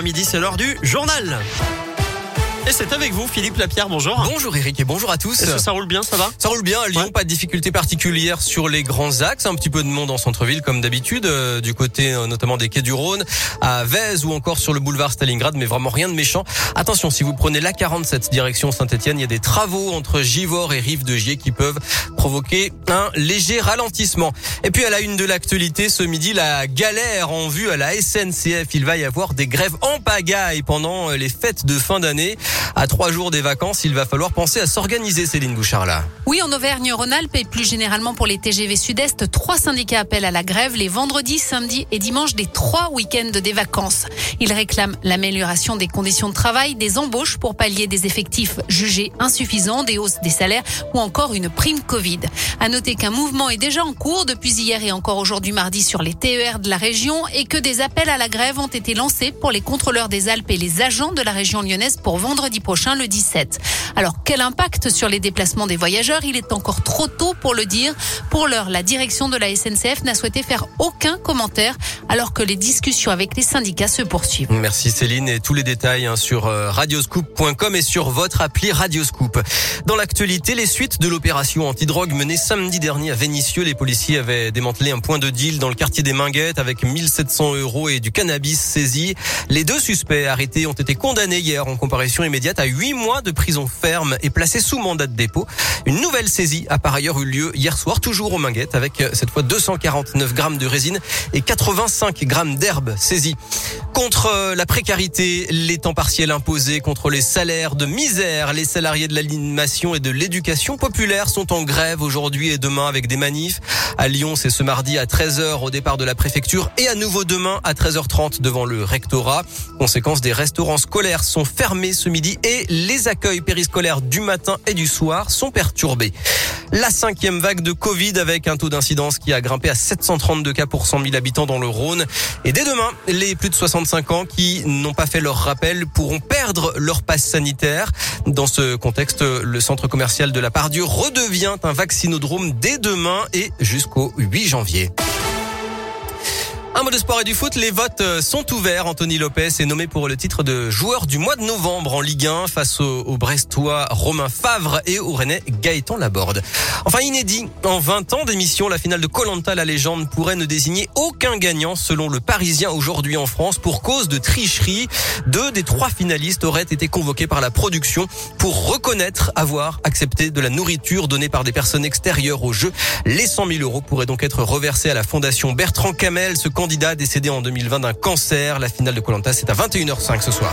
Midi, c'est l'heure du journal. Et c'est avec vous, Philippe Lapierre, bonjour. Bonjour Eric et bonjour à tous. Est-ce que ça roule bien, ça va? Ça roule bien à Lyon, Ouais. pas de difficultés particulières sur les grands axes, un petit peu de monde en centre-ville comme d'habitude, euh, du côté euh, notamment des quais du Rhône, à Vèze ou encore sur le boulevard Stalingrad, mais vraiment rien de méchant. Attention, si vous prenez la 47 direction Saint-Etienne, il y a des travaux entre Givors et Rive de Gier qui peuvent provoquer un léger ralentissement. Et puis à la une de l'actualité, ce midi, la galère en vue à la SNCF. Il va y avoir des grèves en pagaille pendant euh, les fêtes de fin d'année. À trois jours des vacances, il va falloir penser à s'organiser, Céline Bouchard là. Oui, en Auvergne-Rhône-Alpes et plus généralement pour les TGV Sud-Est, trois syndicats appellent à la grève les vendredis, samedis et dimanches des trois week-ends des vacances. Ils réclament l'amélioration des conditions de travail, des embauches pour pallier des effectifs jugés insuffisants, des hausses des salaires ou encore une prime Covid. À noter qu'un mouvement est déjà en cours depuis hier et encore aujourd'hui mardi sur les TER de la région et que des appels à la grève ont été lancés pour les contrôleurs des Alpes et les agents de la région lyonnaise pour vendredi prochain, le 17. Alors, quel impact sur les déplacements des voyageurs? Il est encore trop tôt pour le dire. Pour l'heure, la direction de la SNCF n'a souhaité faire aucun commentaire alors que les discussions avec les syndicats se poursuivent. Merci Céline et tous les détails hein, sur euh, radioscoop.com et sur votre appli Radioscoop. Dans l'actualité, les suites de l'opération antidrogue menée samedi dernier à Vénissieux, les policiers avaient démantelé un point de deal dans le quartier des Minguettes avec 1700 euros et du cannabis saisi. Les deux suspects arrêtés ont été condamnés hier en comparution immédiate à huit mois de prison ferme et placés sous mandat de dépôt. Une nouvelle saisie a par ailleurs eu lieu hier soir, toujours aux Minguettes, avec euh, cette fois 249 grammes de résine et 85 grammes d'herbe saisie. Contre euh, la précarité, les temps partiels imposés, contre les salaires de misère, les salariés de l'animation et de l'éducation populaire sont en grève aujourd'hui et demain avec des manifs. À Lyon, c'est ce mardi à 13h au départ de la préfecture et à nouveau demain à 13h30 devant le rectorat. Conséquence, des restaurants scolaires sont fermés ce midi et les accueils périscolaires du matin et du soir sont perturbés. La cinquième vague de Covid avec un taux d'incidence qui a grimpé à 732 cas pour 100 000 habitants dans le Rhône. Et dès demain, les plus de 65 ans qui n'ont pas fait leur rappel pourront perdre leur passe sanitaire. Dans ce contexte, le centre commercial de la Pardieu redevient un vaccinodrome dès demain et jusqu'au 8 janvier. Un mot de sport et du foot, les votes sont ouverts. Anthony Lopez est nommé pour le titre de joueur du mois de novembre en Ligue 1 face au Brestois Romain Favre et au Rennais Gaëtan Laborde. Enfin inédit, en 20 ans d'émission, la finale de Colanta la légende pourrait ne désigner aucun gagnant selon le Parisien aujourd'hui en France pour cause de tricherie. Deux des trois finalistes auraient été convoqués par la production pour reconnaître avoir accepté de la nourriture donnée par des personnes extérieures au jeu. Les 100 000 euros pourraient donc être reversés à la fondation Bertrand Camel, ce candidat décédé en 2020 d'un cancer. La finale de Colanta, c'est à 21h05 ce soir.